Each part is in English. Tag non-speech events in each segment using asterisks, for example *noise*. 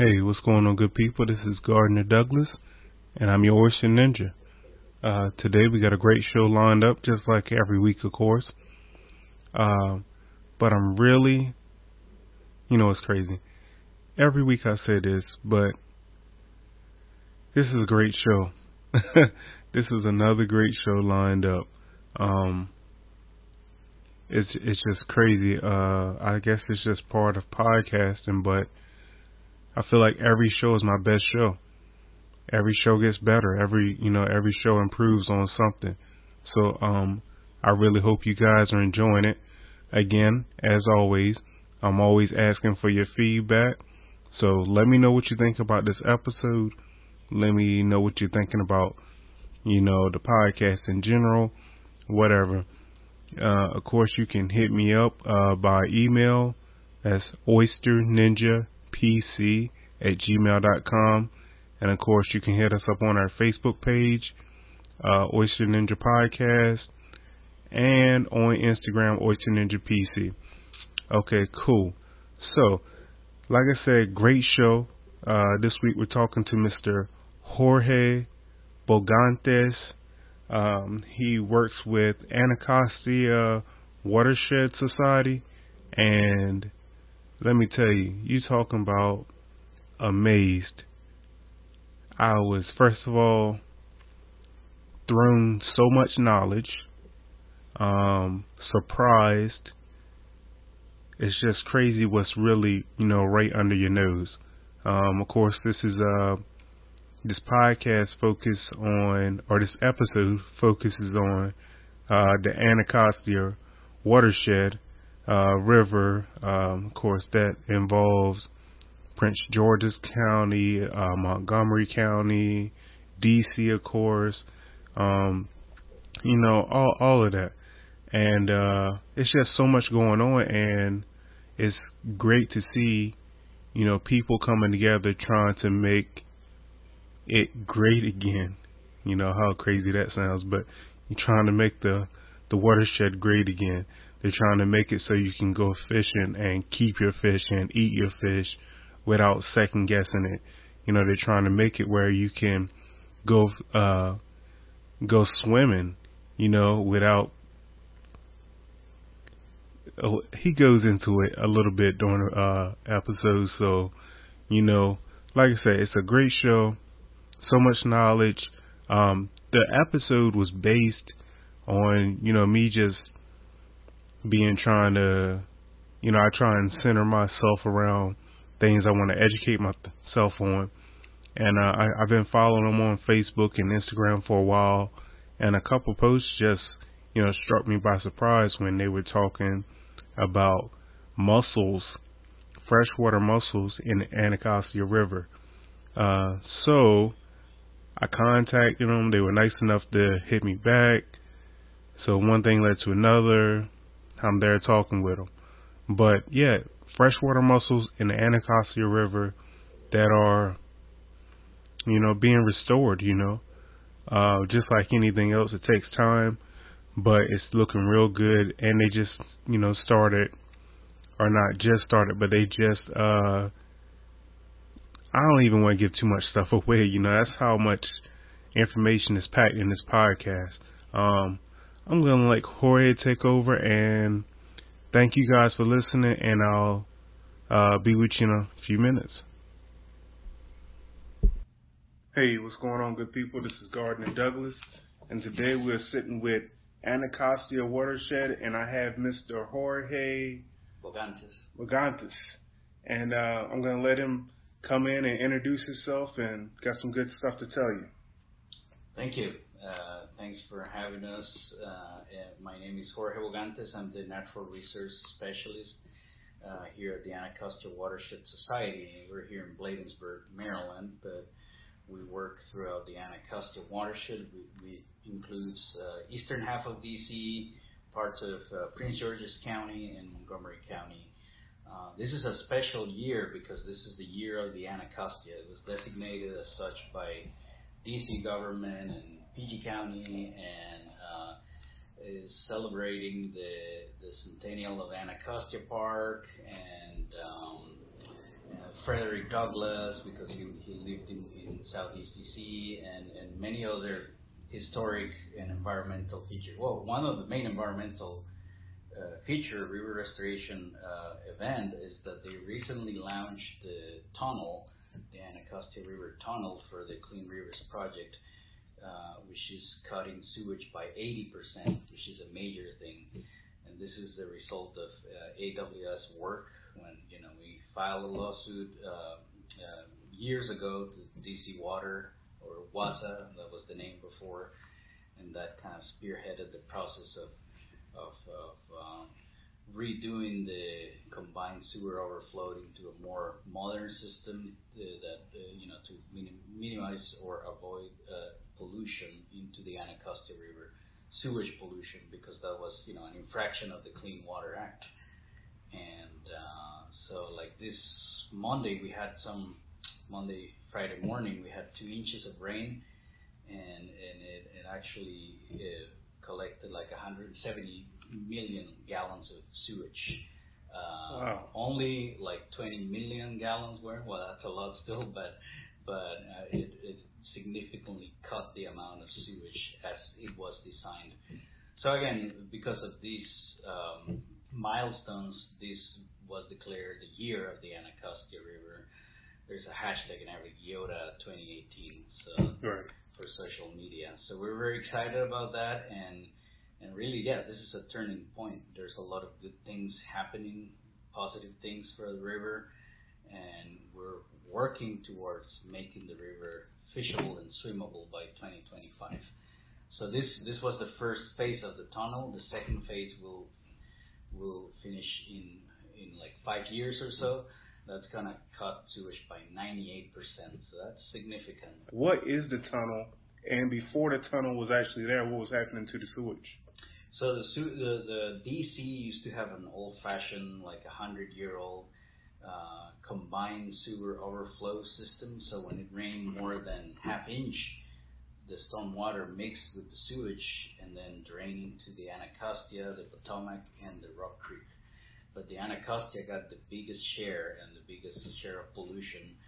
Hey, what's going on, good people? This is Gardner Douglas, and I'm your Oyster Ninja. Uh, today we got a great show lined up, just like every week, of course. Uh, but I'm really, you know, it's crazy. Every week I say this, but this is a great show. *laughs* this is another great show lined up. Um, it's it's just crazy. Uh, I guess it's just part of podcasting, but I feel like every show is my best show. Every show gets better. Every you know every show improves on something. So um, I really hope you guys are enjoying it. Again, as always, I'm always asking for your feedback. So let me know what you think about this episode. Let me know what you're thinking about, you know, the podcast in general, whatever. Uh, of course, you can hit me up uh, by email. That's Oyster Ninja pc at gmail.com. And of course, you can hit us up on our Facebook page, uh, Oyster Ninja Podcast, and on Instagram, Oyster Ninja PC. Okay, cool. So, like I said, great show. Uh, this week we're talking to Mr. Jorge Bogantes. Um, he works with Anacostia Watershed Society, and let me tell you, you talking about amazed. I was first of all thrown so much knowledge, um, surprised. It's just crazy what's really, you know, right under your nose. Um, of course, this is uh, this podcast focus on, or this episode focuses on uh, the Anacostia watershed uh, river. Um, of course, that involves Prince George's County, uh, Montgomery County, DC, of course. Um, you know, all all of that, and uh, it's just so much going on, and it's great to see, you know, people coming together trying to make it great again. You know how crazy that sounds, but you're trying to make the the watershed great again. They're trying to make it so you can go fishing and keep your fish and eat your fish without second guessing it. You know, they're trying to make it where you can go uh go swimming, you know, without oh, he goes into it a little bit during uh episode, so you know, like I said, it's a great show, so much knowledge. Um the episode was based on, you know, me just being trying to, you know, I try and center myself around things I want to educate myself on. And uh, I, I've been following them on Facebook and Instagram for a while, and a couple posts just, you know, struck me by surprise when they were talking about mussels, freshwater mussels in the Anacostia River. Uh, so I contacted them. They were nice enough to hit me back. So one thing led to another. I'm there talking with them. But yeah, freshwater mussels in the Anacostia River that are, you know, being restored, you know. Uh, just like anything else, it takes time, but it's looking real good. And they just, you know, started, or not just started, but they just, uh, I don't even want to give too much stuff *laughs* away, you know, that's how much information is packed in this podcast. Um, I'm going to let Jorge take over and thank you guys for listening, and I'll uh, be with you in a few minutes. Hey, what's going on, good people? This is Gardner Douglas, and today we're sitting with Anacostia Watershed, and I have Mr. Jorge Bogantes. Bogantes. And uh, I'm going to let him come in and introduce himself and got some good stuff to tell you. Thank you. Uh, thanks for having us. Uh, my name is Jorge Bogantes. I'm the Natural Resource Specialist uh, here at the Anacostia Watershed Society. We're here in Bladensburg, Maryland, but we work throughout the Anacostia Watershed. We, we includes uh, eastern half of DC, parts of uh, Prince George's County, and Montgomery County. Uh, this is a special year because this is the year of the Anacostia. It was designated as such by DC government and PG County and uh, is celebrating the the centennial of Anacostia Park and um, Frederick Douglass because he, he lived in, in Southeast DC and, and many other historic and environmental features. Well, one of the main environmental uh, feature river restoration uh, event is that they recently launched the tunnel, the Anacostia River Tunnel for the Clean Rivers Project, uh, which is cutting sewage by 80%, which is a major thing. And this is the result of uh, AWS work when you know we filed a lawsuit uh, uh, years ago to DC Water or WASA, that was the name before, and that kind of spearheaded the process of of, of um, redoing the combined sewer overflow into a more modern system uh, that uh, you know to minim- minimize or avoid uh, pollution into the Anacostia River sewage pollution because that was you know an infraction of the Clean Water Act and uh, so like this Monday we had some Monday Friday morning we had two inches of rain and and it, it actually uh, collected like 170 million gallons of sewage. Uh, wow. Only like 20 million gallons were. Well, that's a lot still, but but uh, it, it significantly cut the amount of sewage as it was designed. So again, because of these um, milestones, this was declared the year of the Anacostia River. There's a hashtag in every YOTA 2018. So right for social media. So we're very excited about that, and and really, yeah, this is a turning point. There's a lot of good things happening, positive things for the river, and we're working towards making the river fishable and swimmable by 2025. So this this was the first phase of the tunnel. The second phase will will finish in in like five years or so. That's gonna cut sewage by 98%. So that's significant. What is the tunnel? And before the tunnel was actually there, what was happening to the sewage? So the the, the DC used to have an old-fashioned, like a hundred-year-old uh, combined sewer overflow system. So when it rained more than half inch, the storm water mixed with the sewage and then drained into the Anacostia, the Potomac, and the Rock Creek but the Anacostia got the biggest share and the biggest share of pollution.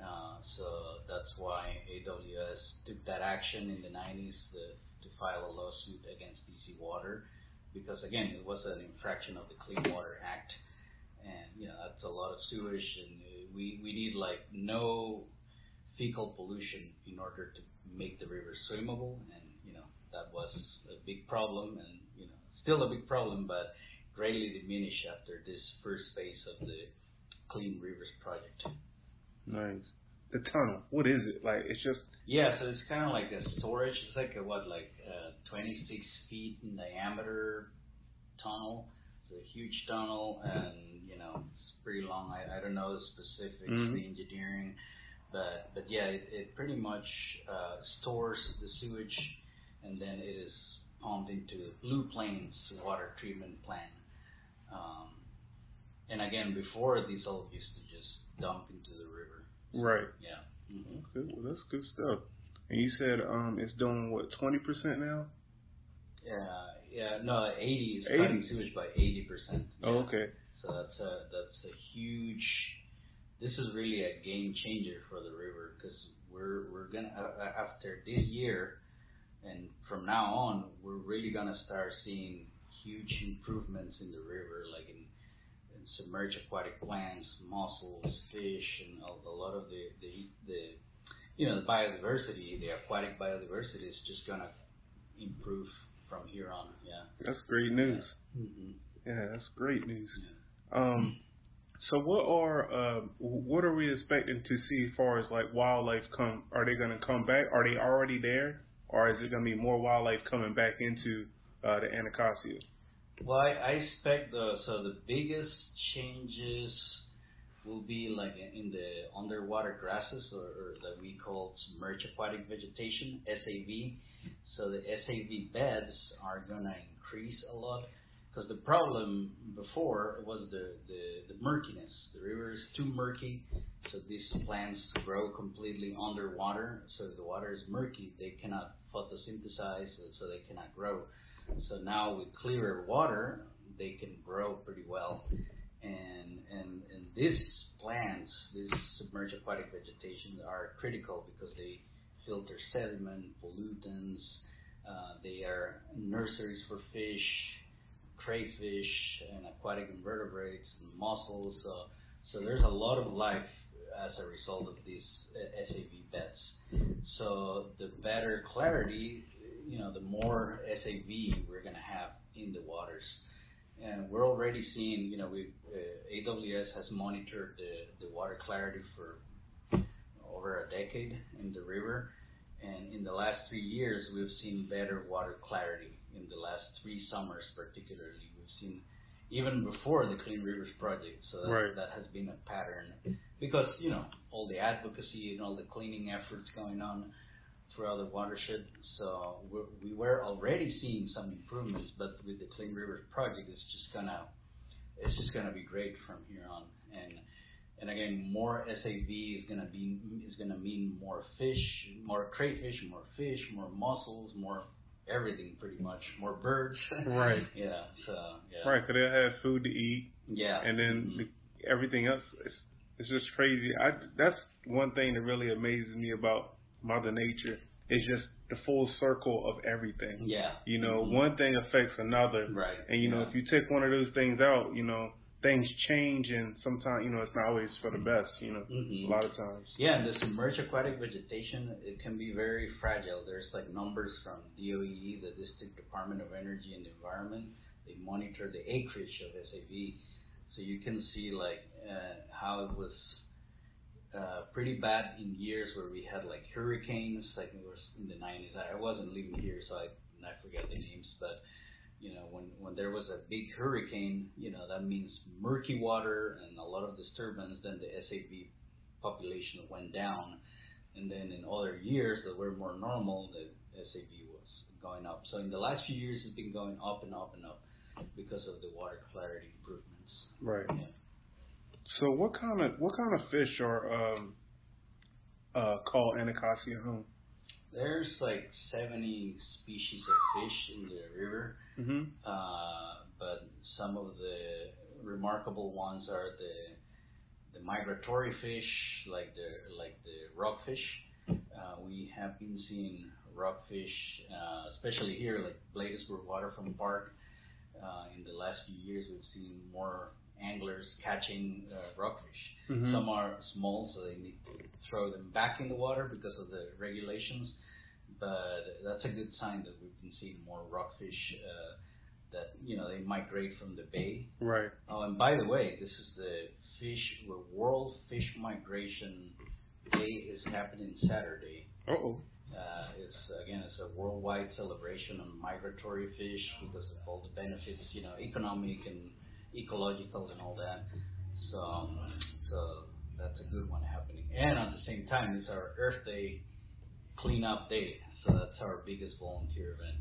Uh, so that's why AWS took that action in the 90s uh, to file a lawsuit against DC Water because again it was an infraction of the Clean Water Act, and you know that's a lot of sewage, and we we need like no fecal pollution in order to make the river swimmable, and you know that was a big problem, and you know still a big problem, but greatly diminished after this first phase of the Clean Rivers project. Nice. The tunnel, what is it? Like, it's just. Yeah, so it's kind of like a storage. It's like a, what, like uh, 26 feet in diameter tunnel. A huge tunnel, and you know it's pretty long. I, I don't know the specifics, mm-hmm. the engineering, but but yeah, it, it pretty much uh, stores the sewage, and then it is pumped into the Blue Plains water treatment plant um, and again, before these all used to just dump into the river. So, right. Yeah. Mm-hmm. Okay, well that's good stuff. And you said um, it's doing what twenty percent now? Yeah, yeah, no, eighty is 80. cutting sewage by eighty percent. Oh, okay. So that's a that's a huge. This is really a game changer for the river because we're we're gonna uh, after this year, and from now on, we're really gonna start seeing huge improvements in the river, like in, in submerged aquatic plants, mussels, fish, and a, a lot of the, the the you know the biodiversity, the aquatic biodiversity is just gonna improve from here on. Yeah, that's great news. Yeah, mm-hmm. yeah that's great news. Yeah. Um, so what are uh, what are we expecting to see as far as like wildlife come? Are they going to come back? Are they already there, or is it going to be more wildlife coming back into uh, the Anacostia? Well, I, I expect the so the biggest changes will be like in the underwater grasses or, or that we call submerged aquatic vegetation (SAV). So the SAV beds are gonna increase a lot because the problem before was the, the, the murkiness. The river is too murky, so these plants grow completely underwater. So the water is murky, they cannot photosynthesize, so they cannot grow. So now with clearer water, they can grow pretty well. And and and these plants, these submerged aquatic vegetation are critical because they filter sediment, pollutants. Uh, they are nurseries for fish, crayfish, and aquatic invertebrates, and mussels. So, so there's a lot of life as a result of these uh, SAV beds. So the better clarity, you know, the more SAV we're going to have in the waters. And we're already seeing, you know, uh, AWS has monitored the, the water clarity for over a decade in the river. And in the last three years, we've seen better water clarity. In the last three summers, particularly, we've seen even before the Clean Rivers project. So that, Right. that has been a pattern because you know all the advocacy and all the cleaning efforts going on throughout the watershed. So we're, we were already seeing some improvements, but with the Clean Rivers project, it's just gonna it's just gonna be great from here on. And and again, more SAV is gonna be is gonna mean more fish, more crayfish, more fish, more mussels, more everything pretty much, more birds. Right. *laughs* yeah. So yeah. Right, 'cause they'll have food to eat, Yeah. and then Mhm. the, everything else. It's, it's just crazy. I that's one thing that really amazes me about Mother Nature is just the full circle of everything. yeah. You know, Mhm. one thing affects another, Right. and you know, yeah. if you take one of those things out, you know, things change, and sometimes you know it's not always for the best. You know, Mhm. a lot of times. Yeah, and the submerged aquatic vegetation, it can be very fragile. There's like numbers from DOE, the District Department of Energy and Environment. They monitor the acreage of SAV. So you can see like uh, how it was uh, pretty bad in years where we had like hurricanes, like it was in the 90s. I wasn't living here, so I, I forget the names, but you know, when, when there was a big hurricane, you know, that means murky water and a lot of disturbance, then the SAV population went down. And then in other years that were more normal, the SAV was going up. So in the last few years, it's been going up and up and up because of the water clarity improvements. Right. Yeah. So what kind of what kind of fish are um uh called Anacostia home? There's like 70 species of fish in the river. Mm-hmm. Uh, but some of the remarkable ones are the the migratory fish, like the like the rockfish. Uh, we have been seeing rockfish, uh, especially here, like Bladensburg Waterfront Park. Uh, in the last few years, we've seen more anglers catching uh, rockfish. Mhm. Some are small, so they need to throw them back in the water because of the regulations. But that's a good sign that we've been seeing more rockfish uh, that you know they migrate from the bay. Right. Oh, and by the way, this is the fish the World Fish Migration Day is happening Saturday. Uh oh. Uh, it's again, it's a worldwide celebration on migratory fish because of all the benefits, you know, economic and ecological and all that. So, um, so that's a good one happening. And at the same time, it's our Earth Day cleanup day. So that's our biggest volunteer event.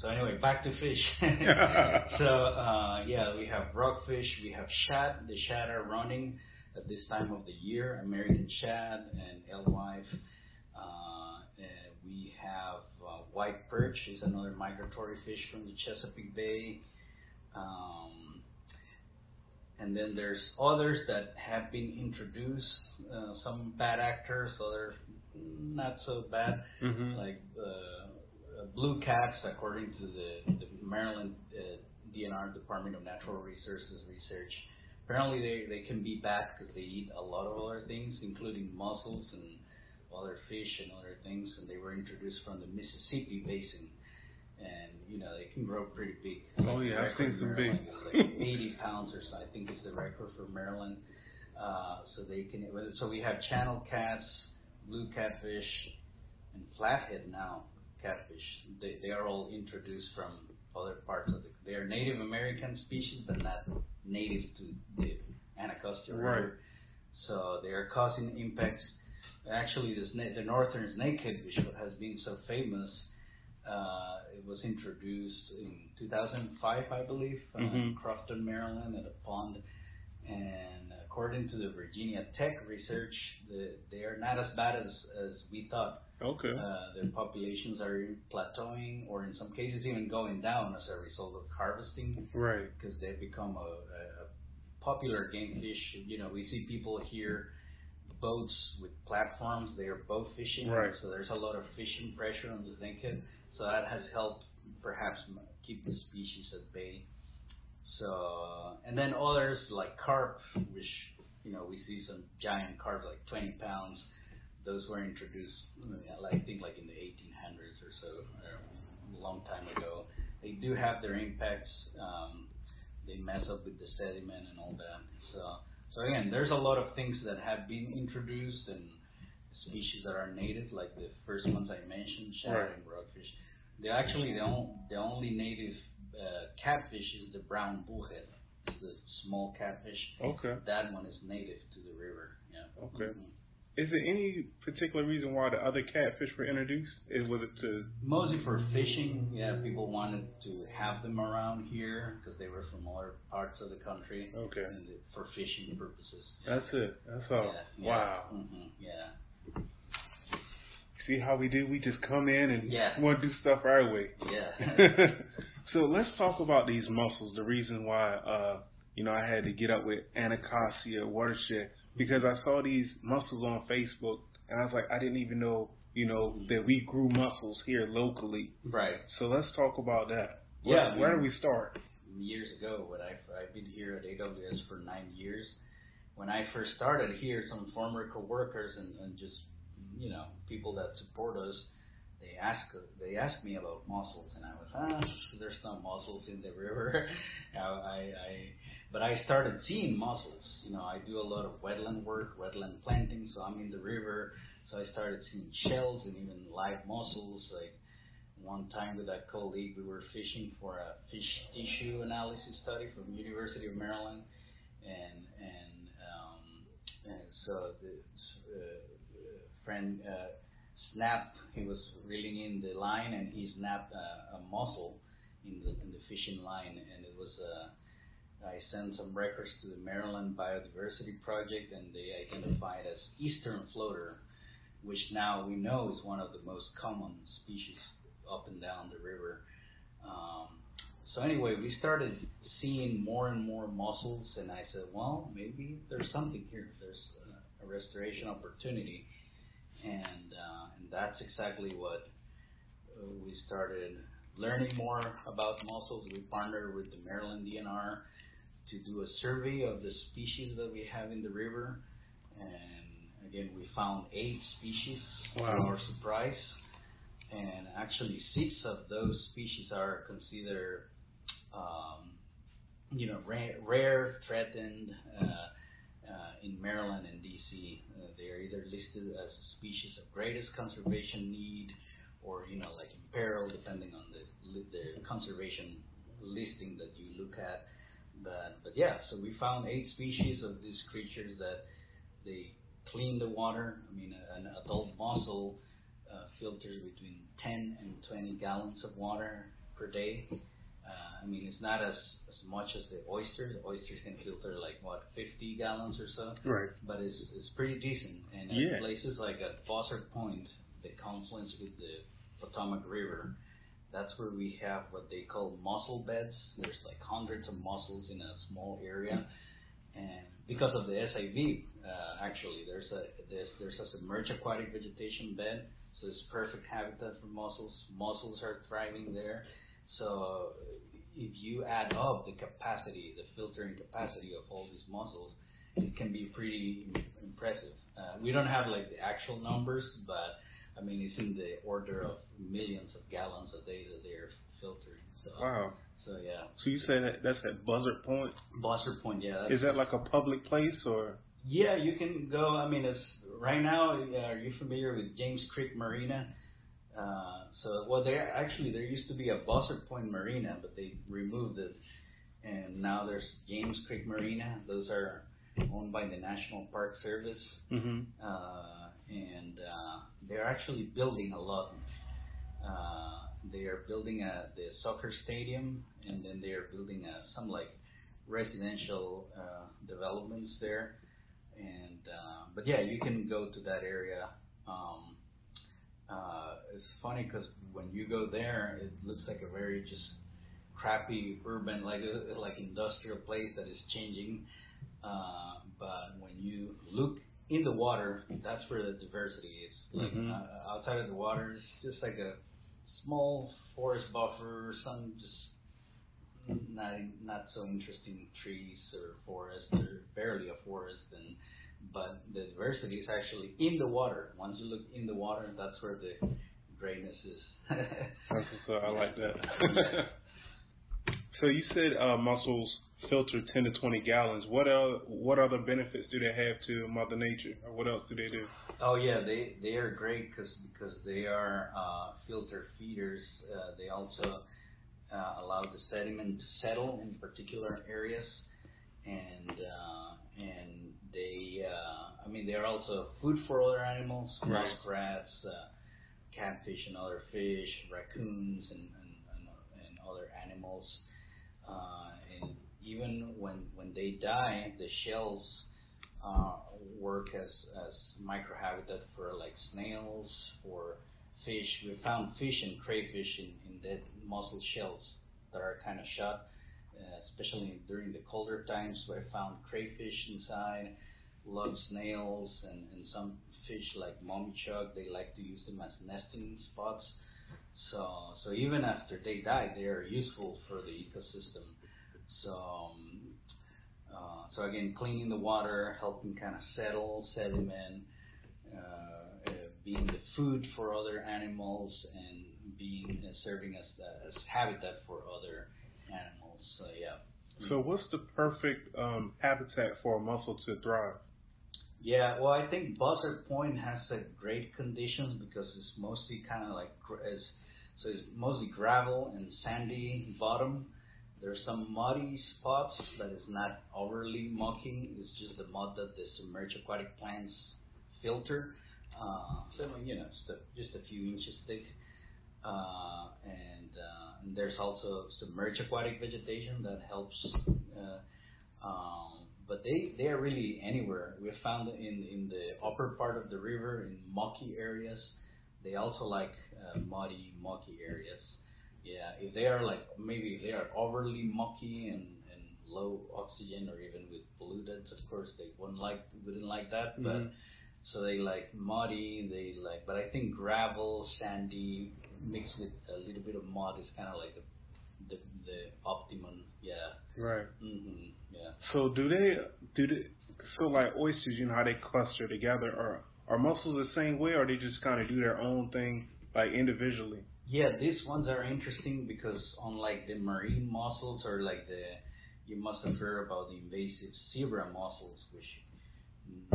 So anyway, back to fish. *laughs* so uh, yeah, we have rockfish, we have shad. The shad are running at this time of the year. American shad and alewife. Uh, and we have uh, white perch is another migratory fish from the Chesapeake Bay. Um, and then there's others that have been introduced. Uh, some bad actors, others not so bad Mm-hmm. like uh, blue cats, according to the, the Maryland uh, DNR Department of Natural Resources research. Apparently, they, they can be bad because they eat a lot of other things, including mussels and other fish and other things. And they were introduced from the Mississippi Basin, and you know they can grow pretty big. Oh, yeah, I've seen some big. Like *laughs* 80 pounds or so. I think is the record for Maryland. Uh, so they can. So we have channel cats, blue catfish, and flathead now catfish. They they are all introduced from other parts of the. They are Native American species, but not native to the Anacostia River. Right. So they are causing impacts. Actually, the sna- the northern snakehead fish has been so famous. Uh, it was introduced in 2005, I believe, uh, in Mhm. Crofton, Maryland, at a pond. And according to the Virginia Tech research, the, they are not as bad as, as we thought. Okay. Uh, their populations are plateauing or in some cases even going down as a result of harvesting right. because they've become a, a popular game fish. You know, we see people here boats with platforms. They are boat fishing, Right. so there's a lot of fishing pressure on the Zinkit. So that has helped perhaps keep the species at bay. So and then others like carp, which you know we see some giant carp like 20 pounds. Those were introduced, I think, like in the 1800s or so, or a long time ago. They do have their impacts. Um, they mess up with the sediment and all that. So, so again, there's a lot of things that have been introduced and species that are native, like the first ones I mentioned, shad Right. and rockfish. They're actually the, on, the only native uh, catfish is the brown bullhead. It's the small catfish. Okay. That one is native to the river. Yeah. Okay. Mhm. Is there any particular reason why the other catfish were introduced? Is was it to Mostly for fishing. Yeah, people wanted to have them around here because they were from other parts of the country. Okay. And for fishing purposes. That's it. That's all. Yeah, yeah. Wow. hmm yeah. See how we do? We just come in and Yeah. want to do stuff our way. Yeah. *laughs* so let's talk about these mussels. The reason why, uh, you know, I had to get up with Anacostia watershed because I saw these mussels on Facebook, and I was like, I didn't even know, you know, that we grew mussels here locally. right. So let's talk about that. Where, Yeah, where do we start? years ago when I've, I've been here at AWS for nine years. When I first started here, some former coworkers and, and just you know people that support us, they ask they asked me about mussels, and I was ah, there's no mussels in the river. *laughs* I, I but I started seeing mussels. You know, I do a lot of wetland work, wetland planting, so I'm in the river. So I started seeing shells and even live mussels, like one time with a colleague, we were fishing for a fish tissue analysis study from University of Maryland, and and um, and so the uh, friend uh, snapped. He was reeling in the line, and he snapped a, a mussel in the in the fishing line, and it was a. I sent some records to the Maryland Biodiversity Project, and they identified as eastern floater, which now we know is one of the most common species up and down the river. Um, so anyway, we started seeing more and more mussels, and I said, well, maybe there's something here. There's a, a restoration opportunity, and uh, and that's exactly what uh, we started learning more about mussels. We partnered with the Maryland DNR to do a survey of the species that we have in the river, and again, we found eight species Wow. to our surprise and actually six of those species are considered, um, you know, rare, rare threatened uh, uh, in Maryland and D.C. Uh, they are either listed as species of greatest conservation need, or you know, like in peril, depending on the the conservation listing that you look at. But but yeah, so we found eight species of these creatures that they clean the water. I mean, an adult mussel uh, filters between 10 and 20 gallons of water per day. Uh, I mean, it's not as, as much as the oysters. Oysters can filter like what 50 gallons or so, Right. but it's it's pretty decent. And at Yeah. places like at Buzzard Point, the confluence with the Potomac River, that's where we have what they call mussel beds. There's like hundreds of mussels in a small area, and because of the SAV, uh, actually, there's a there's there's a submerged aquatic vegetation bed, so it's perfect habitat for mussels. Mussels are thriving there. So if you add up the capacity, the filtering capacity of all these mussels, it can be pretty impressive. Uh, we don't have like the actual numbers, but I mean it's in the order of millions of gallons a day that they're filtering. So Wow. so yeah, So you say that that's at Buzzard Point? Buzzard Point, yeah. Is that like a public place or? Yeah, you can go. I mean, it's right now. Uh, are you familiar with James Creek Marina? Uh, so, well, there actually there used to be a Buzzard Point Marina, but they removed it, and now there's James Creek Marina. Those are owned by the National Park Service, Mm-hmm. uh, and uh, they're actually building a lot. Uh, they are building a the soccer stadium, and then they are building a, some like residential uh, developments there. And uh, but yeah, you can go to that area. Um, uh, it's funny because when you go there, it looks like a very just crappy urban, like like industrial place that is changing. Uh, but when you look in the water, that's where the diversity is. Like Mhm. uh, outside of the water, it's just like a small forest buffer, some just not not so interesting trees or forest, or barely a forest, and but the diversity is actually in the water. Once you look in the water, that's where the greatness is. *laughs* That's what's. I like that. *laughs* so you said uh, mussels filter 10 to 20 gallons. What el- what other benefits do they have to Mother Nature, or what else do they do? Oh yeah, they they are great cause, because they are uh, filter feeders. Uh, they also uh, allow the sediment to settle in particular areas, and I mean they are also food for other animals, Right. muskrats, uh, catfish and other fish, raccoons and and, and, and other animals. Uh, and even when when they die, the shells uh, work as as microhabitat for like snails, for fish. We found fish and crayfish in, in dead mussel shells that are kind of shut, uh, especially during the colder times. Where I found crayfish inside, lug snails, and, and some fish like mummy chug. They like to use them as nesting spots. So so even after they die, they are useful for the ecosystem. So um, uh, so again, cleaning the water, helping kind of settle sediment, uh, uh, being the food for other animals, and being uh, serving as as habitat for other animals. So yeah. So what's the perfect um, habitat for a mussel to thrive? Yeah, well, I think Buzzard Point has a great conditions because it's mostly kind of like it's, so it's mostly gravel and sandy bottom. There's some muddy spots that is not overly mucky. It's just the mud that the submerged aquatic plants filter. Uh, so you know, just a, just a few inches thick. Uh, and, uh, and there's also submerged aquatic vegetation that helps. Uh, um, but they they are really anywhere. We found in in the upper part of the river in mucky areas. They also like uh, muddy, mucky areas. Yeah, if they are like maybe they are overly mucky and and low oxygen or even with pollutants, of course they wouldn't like wouldn't like that. But Mhm. so they like muddy. They like, but I think gravel, sandy, mixed with a little bit of mud is kind of like the the the optimum. Yeah. Right. Mhm. Yeah. So do they do they so like oysters? You know how they cluster together? Are are mussels the same way, or they just kind of do their own thing like individually? Yeah, these ones are interesting because unlike the marine mussels or like the, you must have heard about the invasive zebra mussels, which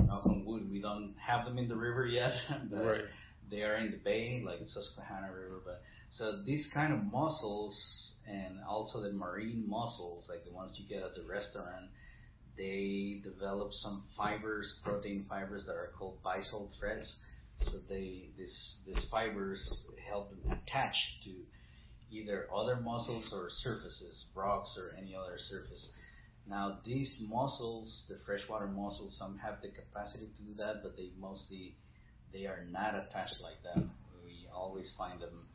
knock on wood, we don't have them in the river yet, *laughs* but Right. they are in the bay, like the Susquehanna River. But so these kind of mussels and also the marine mussels, like the ones you get at the restaurant, they develop some fibers, protein fibers that are called byssal threads. So they this these fibers help them attach to either other mussels or surfaces, rocks or any other surface. Now these mussels, the freshwater mussels, some have the capacity to do that, but they mostly they are not attached like that. We always find them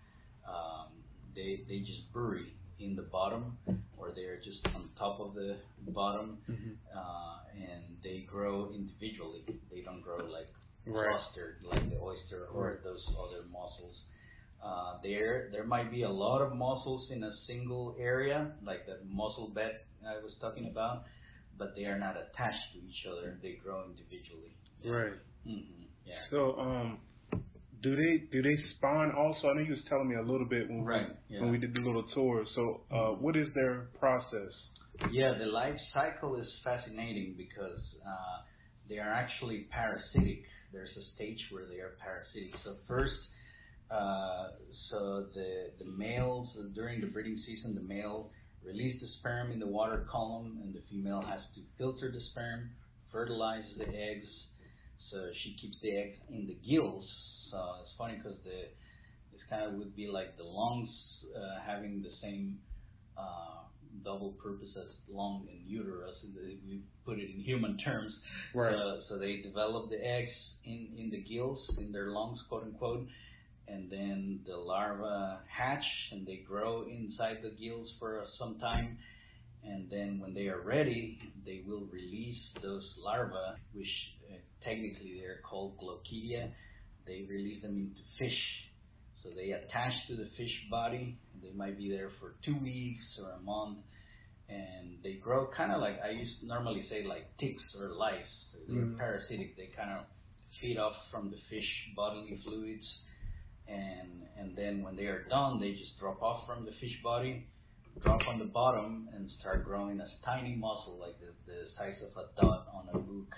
um, they they just bury in the bottom or they're just on top of the bottom Mm-hmm. uh, and they grow individually. They don't grow like Right. clustered like the oyster or Right. those other mussels. Uh, there, there might be a lot of mussels in a single area, like the mussel bed I was talking about, but they are not attached to each other. They grow individually. Right. hmm Yeah. So um, do they do they spawn also? I know you was telling me a little bit when Right, we, yeah. when we did the little tour. So uh, what is their process? Yeah, the life cycle is fascinating because uh, they are actually parasitic. There's a stage where they are parasitic. So first, uh, so the the males during the breeding season, the male release the sperm in the water column, and the female has to filter the sperm, fertilize the eggs. So she keeps the eggs in the gills. So it's funny because the this kind of would be like the lungs uh, having the same uh, double purpose as lung and uterus. We put it in human terms. Right. Uh, so they develop the eggs in, in the gills, in their lungs, quote unquote, and then the larvae hatch and they grow inside the gills for some time. And then when they are ready, they will release those larvae, which uh, technically they're called Glochidia. They release them into fish. So they attach to the fish body. They might be there for two weeks or a month, and they grow kind of like I used to normally say like ticks or lice. They're Mhm. parasitic. They kind of feed off from the fish bodily fluids, and and then when they are done, they just drop off from the fish body, drop on the bottom, and start growing as tiny mussel, like the, the size of a dot on a book.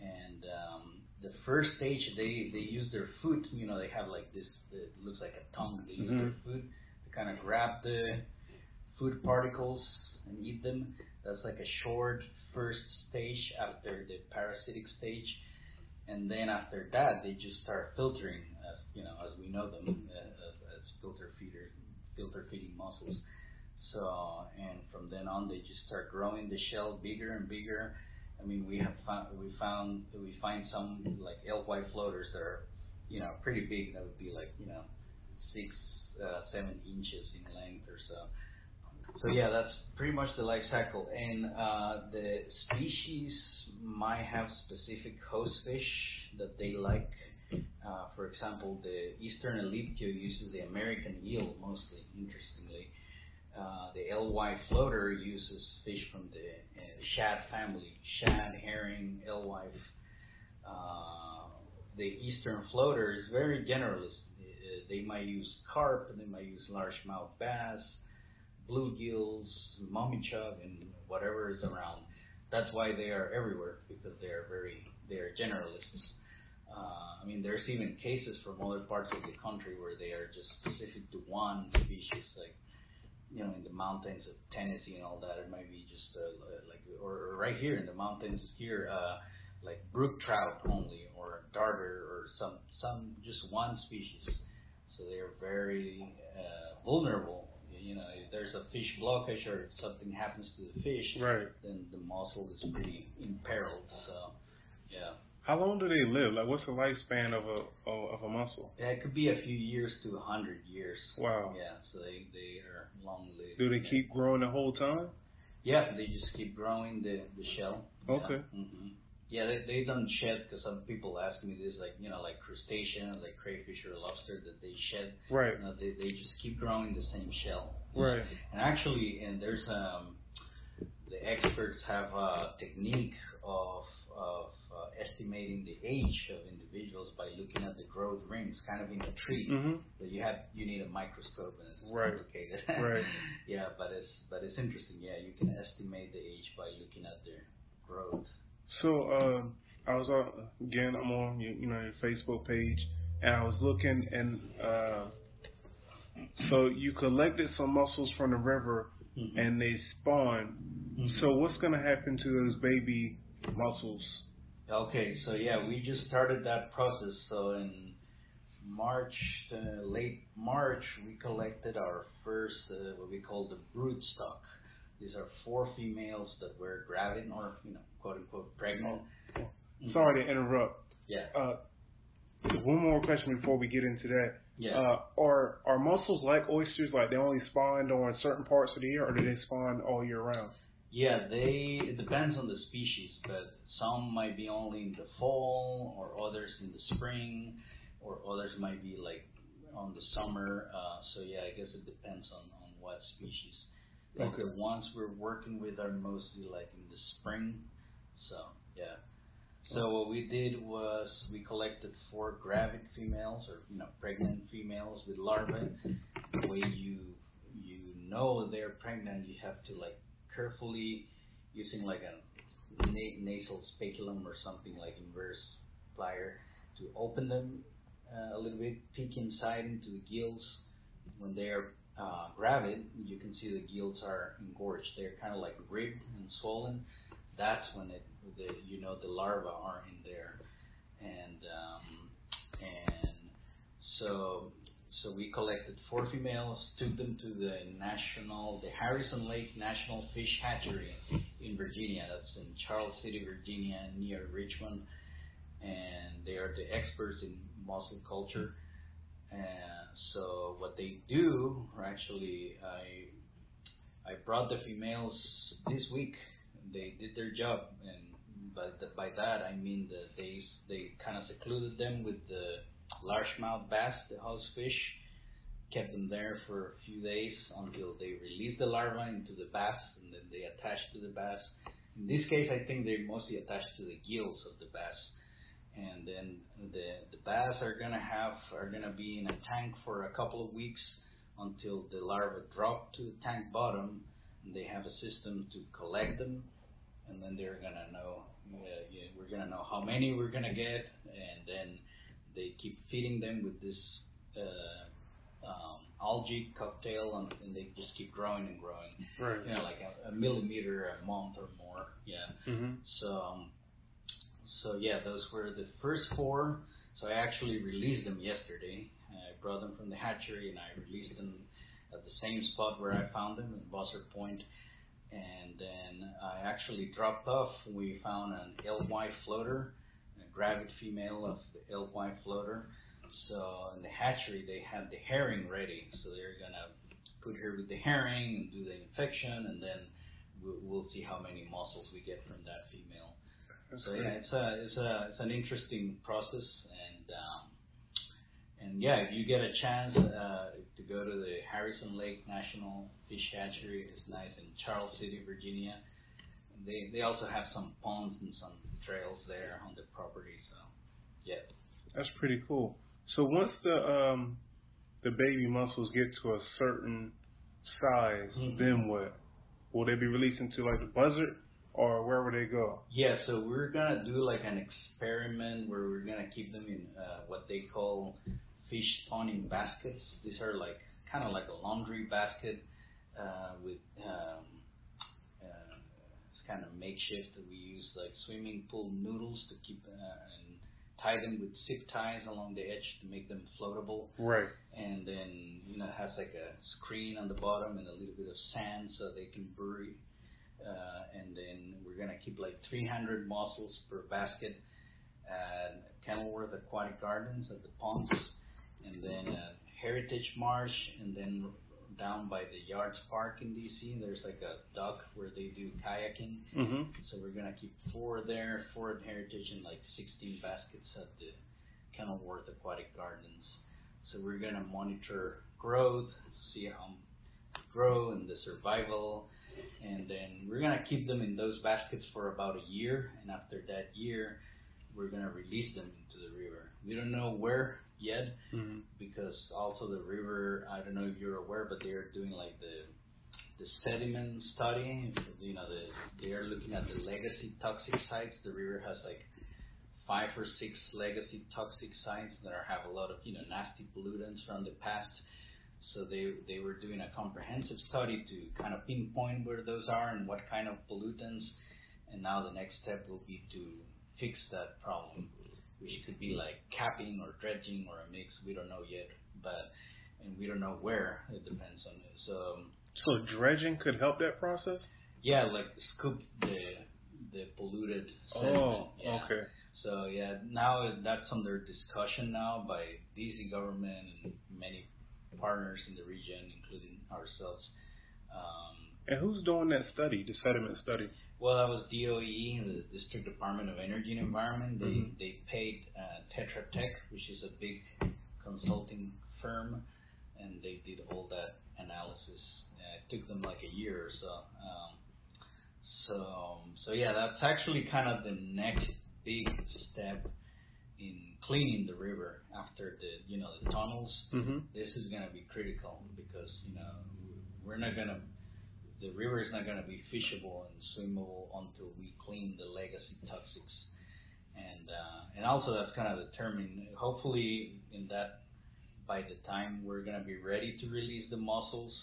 And um, the first stage, they they use their foot. You know, they have like this. It looks like a tongue. They use their Mhm. foot to kind of grab the food particles and eat them. That's like a short first stage after the parasitic stage, and then after that, they just start filtering, as you know, as we know them, uh, as, as filter feeder, filter feeding mussels. So, and from then on, they just start growing the shell bigger and bigger. I mean, we have found we found we find some like alewife floaters that are, you know, pretty big. That would be like you know, six, uh, seven inches in length or so. So yeah, that's pretty much the life cycle. And uh, the species might have specific host fish that they like. Uh, for example, the eastern elliptio uses the American eel mostly, interestingly. Uh, the alewife floater uses fish from the uh, shad family, shad, herring, alewife. Uh, the eastern floater is very generalist. Uh, they might use carp, they might use largemouth bass, bluegills, mummy chub, and whatever is around. That's why they are everywhere because they are very they are generalists. Uh, I mean, there's even cases from other parts of the country where they are just specific to one species, like you know, in the mountains of Tennessee and all that. It might be just uh, like, or, or right here in the mountains here, uh, like brook trout only, or darter, or some some just one species. So they are very uh, vulnerable. You know, if there's a fish blockage or something happens to the fish, Right. then the mussel is pretty imperiled. So, yeah. How long do they live? Like, what's the lifespan of a of a mussel? Yeah, it could be a few years to a hundred years. Wow. Yeah, so they they are long lived. Do they keep growing the whole time? Yeah, they just keep growing the the shell. Okay. Yeah, hmm yeah they they don't shed because some people ask me this like you know like crustaceans like crayfish or lobster that they shed. Right. You know, they they just keep growing the same shell. Right. *laughs* And actually, and there's um the experts have a technique of of estimating the age of individuals by looking at the growth rings, kind of in a tree. Mhm. But you have you need a microscope and it's Right. complicated. *laughs* Right. yeah, but it's but it's interesting. Yeah, you can estimate the age by looking at their growth. So um, I was on again. I'm on your, you know your Facebook page, and I was looking, and uh, so you collected some mussels from the river, Mhm. and they spawn. Mhm. So what's gonna happen to those baby mussels? Okay, so yeah, we just started that process. So in March, uh, late March, we collected our first uh, what we call the brood stock. These are four females that were gravid or you know quote unquote pregnant. Mhm. Sorry to interrupt. Yeah. Uh, one more question before we get into that. Yeah. Uh, are are mussels like oysters? Like they only spawn during certain parts of the year, or do they spawn all year round? Yeah, they it depends on the species, but some might be only in the fall, or others in the spring, or others might be like on the summer. Uh, so yeah, I guess it depends on on what species. Like Okay. the ones we're working with are mostly like in the spring. So yeah. So what we did was we collected four gravid females, or you know, pregnant females with larvae. The way you you know they're pregnant, you have to like carefully using like a na- nasal speculum or something like inverse plier to open them uh, a little bit, peek inside into the gills. When they are uh, gravid, you can see the gills are engorged. They're kind of like ribbed and swollen. That's when it, the, you know, the larvae are in there, and um, and so so we collected four females, took them to the national, the Harrison Lake National Fish Hatchery in Virginia. That's in Charles City, Virginia, near Richmond, and they are the experts in mussel culture. And so what they do, or actually, I I brought the females this week. They did their job, and But the, by that I mean that they they kind of secluded them with the largemouth bass, the host fish, kept them there for a few days until they released the larvae into the bass, and then they attached to the bass. In this case, I think they're mostly attached to the gills of the bass, and then the the bass are gonna have are gonna be in a tank for a couple of weeks until the larvae drop to the tank bottom. And they have a system to collect them, and then they're gonna know uh, yeah, we're gonna know how many we're gonna get, and then they keep feeding them with this. Uh, um, algae cocktail, and, and they just keep growing and growing. Right. You know, like a, a millimeter a month or more. Yeah. Mm-hmm. So, um, so yeah, those were the first four. So I actually released them yesterday. I brought them from the hatchery and I released them at the same spot where I found them in Buzzard Point. And then I actually dropped off. We found an alewife floater, gravid female of the alewife floater so in the hatchery, they had the herring ready. So they're gonna put her with the herring and do the infection, and then we'll, we'll see how many mussels we get from that female. That's so great. yeah, it's a it's a it's an interesting process, and um, and yeah, if you get a chance uh, to go to the Harrison Lake National Fish Hatchery, it's nice in Charles City, Virginia. They they also have some ponds and some trails there on the property. So yeah. That's pretty cool. So once the um the baby mussels get to a certain size, Mhm. then what? Will they be released into like the buzzard, or where will they go? Yeah, so we're gonna do like an experiment where we're gonna keep them in uh, what they call fish spawning baskets. These are like kind of like a laundry basket uh, with um, kind of makeshift. We use like swimming pool noodles to keep uh, and tie them with zip ties along the edge to make them floatable Right. and then you know it has like a screen on the bottom and a little bit of sand so they can bury. Uh, and then we're gonna keep like 300 mussels per basket at Kenilworth Aquatic Gardens at the ponds, and then at Heritage Marsh, and then down by the Yards Park in DC. There's like a dock where they do kayaking. Mhm. So we're gonna keep four there, four at Heritage, and like 16 baskets at the Kenilworth Aquatic Gardens. So we're gonna monitor growth, see how they grow and the survival, and then we're gonna keep them in those baskets for about a year. And after that year, we're gonna release them into the river. We don't know where yet Mhm. because also the river. I don't know if you're aware, but they're doing like the the sediment study. You know, the, they are looking at the legacy toxic sites. The river has like five or six legacy toxic sites that are, have a lot of you know nasty pollutants from the past. So they they were doing a comprehensive study to kind of pinpoint where those are and what kind of pollutants. And now the next step will be to fix that problem, which could be like capping or dredging or a mix. We don't know yet, but and we don't know where. It depends on it. So So dredging could help that process. yeah, like scoop the the polluted sediment. Oh, yeah. okay. So yeah, now that's under discussion now by DC government and many partners in the region, including ourselves. Um, And who's doing that study, the sediment study? Well, that was DOE, the District Department of Energy and Environment. They Mhm. they paid uh, Tetra Tech, which is a big consulting firm, and they did all that analysis. Uh, it took them like a year or so. Um, so so yeah, that's actually kind of the next big step in cleaning the river after the you know the tunnels Mm-hmm. this is going to be critical because you know we're not going to the river is not going to be fishable and swimmable until we clean the legacy toxics and uh, and also that's going to determine hopefully in that by the time we're going to be ready to release the mussels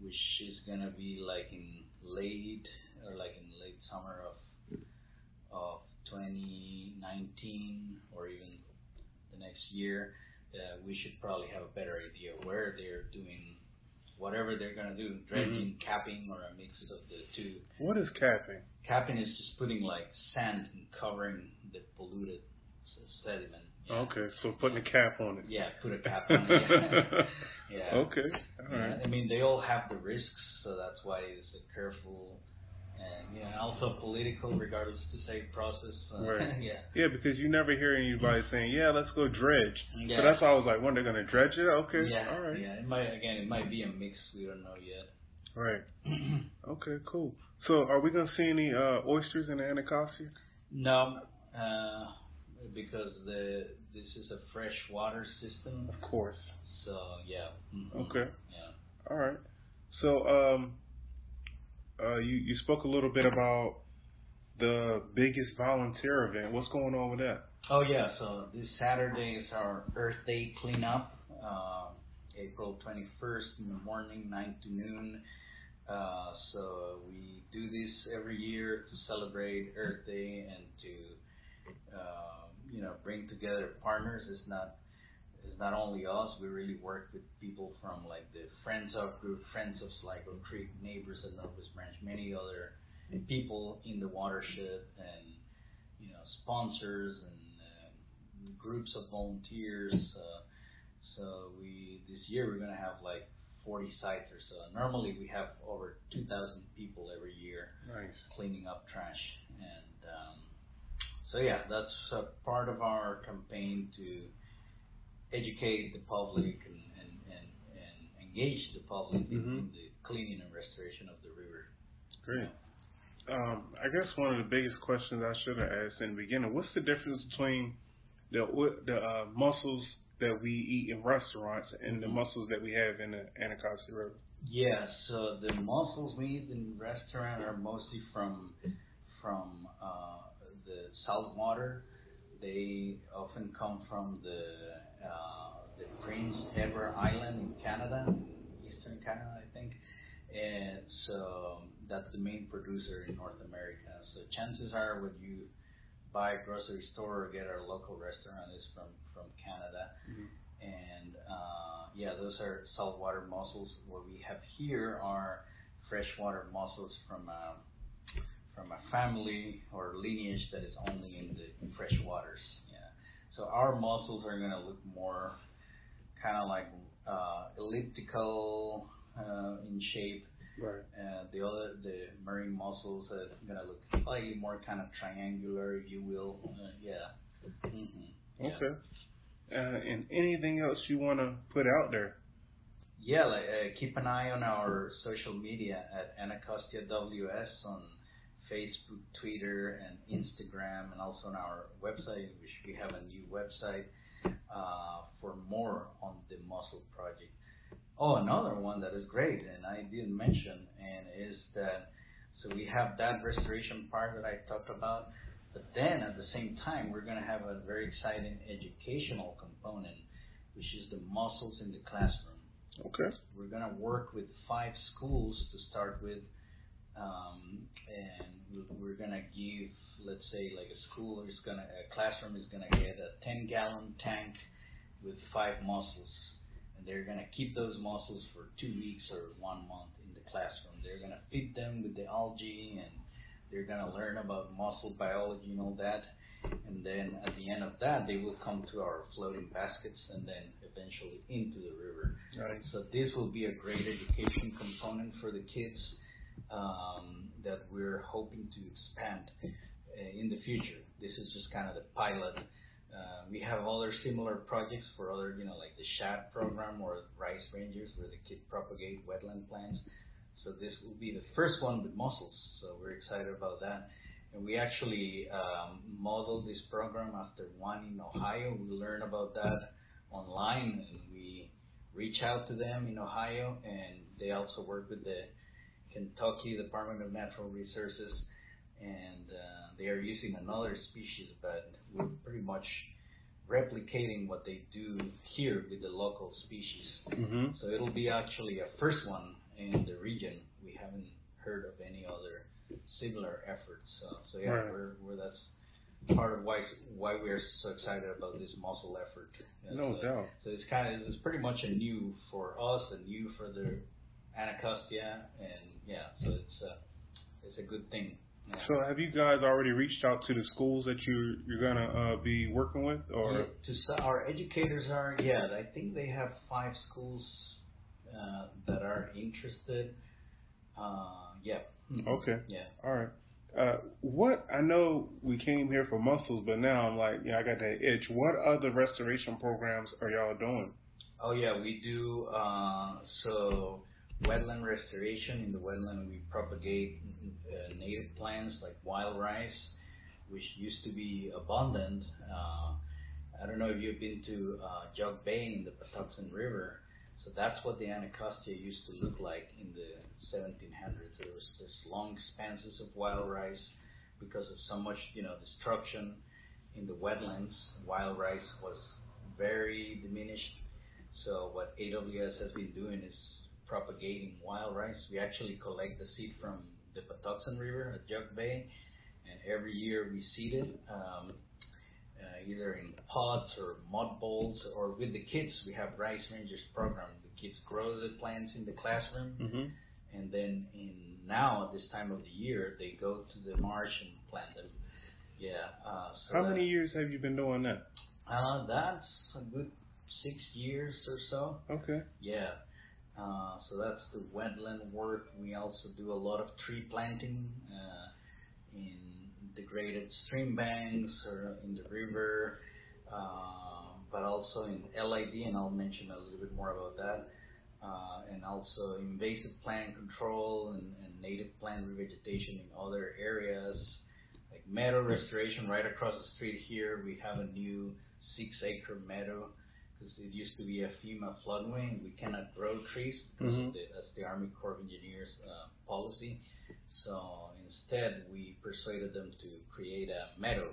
which is going to be like in late or like in late summer of of 2019 or even the next year uh, we should probably have a better idea where they're doing whatever they're going to do, mm-hmm. dredging, capping, or a mix of the two. What is capping? Capping is just putting like sand and covering the polluted sediment. Yeah. Okay, so putting a cap on it. Yeah, put a cap on it. yeah. *laughs* Okay. All right. Yeah, I mean, they all have the risks, so that's why it's a careful and yeah, also political, regardless to say process. Uh, Right. *laughs* yeah. Yeah, because you never hear anybody *laughs* saying, "Yeah, let's go dredge." Yeah. So that's why I was like, "When they're gonna dredge it?" Okay, Yeah. all right, Yeah. It might again. It might be a mix. We don't know yet. right. *clears throat* Okay, cool. So, are we gonna see any uh, oysters in the Anacostia? no, uh, because the this is a fresh water system. Of course. So yeah. Mhm. Okay. Yeah. All right. So, um, uh, you you spoke a little bit about the biggest volunteer event. What's going on with that? Oh yeah. So this Saturday is our Earth Day cleanup. Uh, April 21st in the morning, 9 to noon. Uh, so we do this every year to celebrate Earth Day and to, uh, you know, bring together partners. It's not it's not only us. We really work with people from like the Friends of Group, Friends of Sligo Creek, Neighbors of Northwest Branch, many other people in the watershed, and you know, sponsors and uh, groups of volunteers. Uh, so we this year we're gonna have like 40 sites or so. Normally we have over 2,000 people every year Nice. cleaning up trash. And um, so yeah, that's a part of our campaign to educate the public and, and, and, and engage the public in, Mhm. in the cleaning and restoration of the river. Great. Um, I guess one of the biggest questions I should have asked in the beginning: What's the difference between the the uh, mussels that we eat in restaurants and the mussels that we have in the Anacostia River? Yeah, so the mussels we eat in restaurant are mostly from from uh, the salt water. They often come from the the Prince Edward Island in Canada, eastern Canada, I think. And so that's the main producer in North America. So chances are when you buy at grocery store or get at a local restaurant is from from Canada. Mhm. And uh, yeah, those are saltwater mussels. What we have here are freshwater mussels from a, from a family or lineage that is only in the in fresh waters. Yeah. So our mussels are going to look more kind of like uh, elliptical uh, in shape. Right. Uh, the other, the marine mussels are going to look slightly more kind of triangular, if you will. Uh, yeah. hmm Yeah. Okay. Uh, and anything else you want to put out there? Yeah, like, uh, keep an eye on our social media at Anacostia WS on Facebook, Twitter, and Instagram, and also on our website, which we have a new website uh, for more on the Mussel Project. Oh, another one that is great, and I didn't mention, and is that so we have that restoration part that I talked about, but then at the same time, we're going to have a very exciting educational component, which is the mussels in the classroom. Okay. We're gonna work with five schools to start with, um, and we- we're gonna give, let's say, like a school is gonna, a classroom is gonna get a 10 gallon tank with five mussels, and they're gonna keep those mussels for two weeks or one month in the classroom. They're gonna feed them with the algae, and they're gonna learn about mussel biology and all that. And then at the end of that, they will come to our floating baskets and then eventually into the river. Nice. So this will be a great education component for the kids that we're hoping to expand uh, in the future. This is just kind of the pilot. Uh, we have other similar projects for other, you know, like the SHAD program or Rice Rangers, where the kids propagate wetland plants. So this will be the first one with mussels. So we're excited about that. And we actually um, modeled this program after one in Ohio. We learned about that online, and we reach out to them in Ohio, and they also work with the Kentucky Department of Natural Resources, and uh, they are using another species, but we're pretty much replicating what they do here with the local species. Mm-hmm. So it'll be actually a first one in the region. We haven't heard of any other similar efforts. So, so yeah, Right. we're, we're that's part of why why we're so excited about this mussel effort. And No so, doubt. So it's kind of it's pretty much a new for us, a new for the Anacostia, and yeah, so it's a it's a good thing. Yeah. So, have you guys already reached out to the schools that you you're gonna uh, be working with, or Yeah, to our educators are yeah I think they have five schools uh, that are interested Uh, yeah. Mm-hmm. Okay. Yeah. All right. Uh, what I know we came here for mussels, but now I'm like, yeah, I got that itch. What other restoration programs are y'all doing? Oh yeah, we do. Uh, so wetland restoration in the wetland, we propagate uh, native plants like wild rice, which used to be abundant. Uh, I don't know if you've been to uh, Jug Bay in the Patuxent River. So that's what the Anacostia used to look like in the 1700s. There was this long expanses of wild rice because of so much, you know, destruction in the wetlands. Wild rice was very diminished. So what AWS has been doing is propagating wild rice. We actually collect the seed from the Patuxent River at Jug Bay, and every year we seed it. Um, uh, either in pots or mud bowls or with the kids. We have Rice Rangers program. The kids grow the plants in the classroom, mm-hmm. and then in now at this time of the year they go to the marsh and plant them. Yeah. Uh, so How many years have you been doing that? Uh, that's a good six years or so. Okay. Yeah. Uh, so that's the wetland work. We also do a lot of tree planting uh, in degraded stream banks or in the river, uh, but also in LID, and I'll mention a little bit more about that. Uh, and also invasive plant control and, and, native plant revegetation in other areas, like meadow restoration right across the street here. We have a new six-acre meadow because it used to be a FEMA floodway, and we cannot grow trees because mm-hmm. the, that's the Army Corps of Engineers uh, policy. So instead, we persuaded them to create a meadow,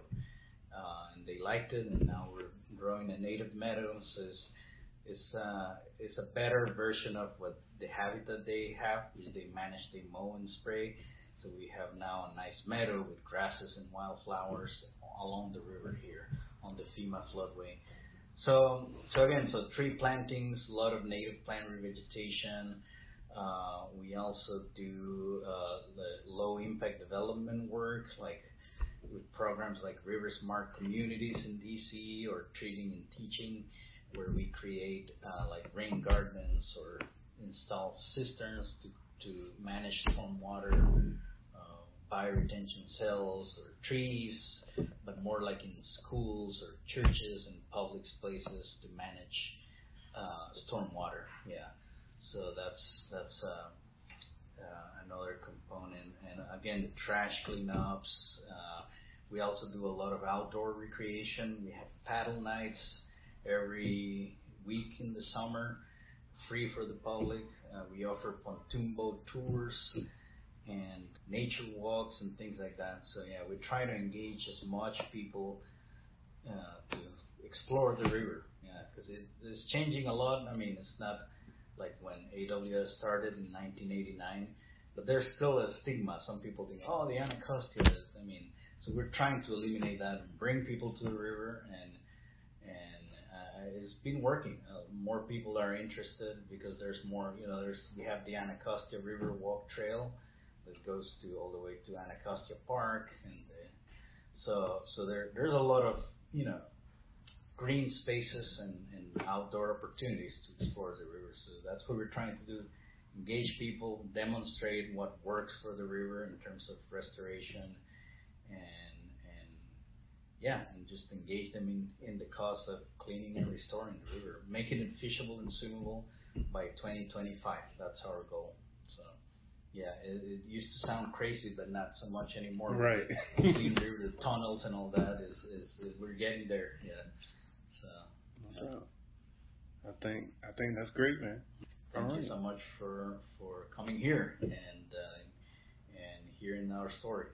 uh, and they liked it. And now we're growing a native meadow. So it's it's, uh, it's a better version of what the habitat they have, which they manage, they mow and spray. So we have now a nice meadow with grasses and wildflowers along the river here on the FEMA floodway. So, so again, so tree plantings, a lot of native plant revegetation, uh, we also do uh, the low impact development work, like with programs like River Smart Communities in DC or Treating and Teaching, where we create uh, like rain gardens or install cisterns to, to manage stormwater, uh, bioretention cells or trees, but more like in schools or churches and public places to manage uh, stormwater. Yeah. So that's that's uh, uh, another component. And again, the trash cleanups. Uh, we also do a lot of outdoor recreation. We have paddle nights every week in the summer, free for the public. Uh, we offer pontoon boat tours and nature walks and things like that. So yeah, we try to engage as much people uh, to explore the river. Yeah, because it, it's changing a lot. I mean, it's not like when AWS started in 1989. But there's still a stigma. Some people think, oh, the Anacostia. I mean, so we're trying to eliminate that and bring people to the river, and and uh, it's been working. Uh, more people are interested because there's more. You know, there's we have the Anacostia River Walk Trail that goes to all the way to Anacostia Park, and uh, so so there there's a lot of you know green spaces and, and outdoor opportunities to explore the river. So that's what we're trying to do. Engage people, demonstrate what works for the river in terms of restoration and and yeah, and just engage them in, in the cause of cleaning and restoring the river, making it fishable and swimmable by 2025. That's our goal. Yeah, it, it used to sound crazy, but not so much anymore. Right. *laughs* the tunnels and all that is, is, is we're getting there. Yeah. So I think I think that's great, man. Thank All you right. so much for for coming here and uh, and hearing our story.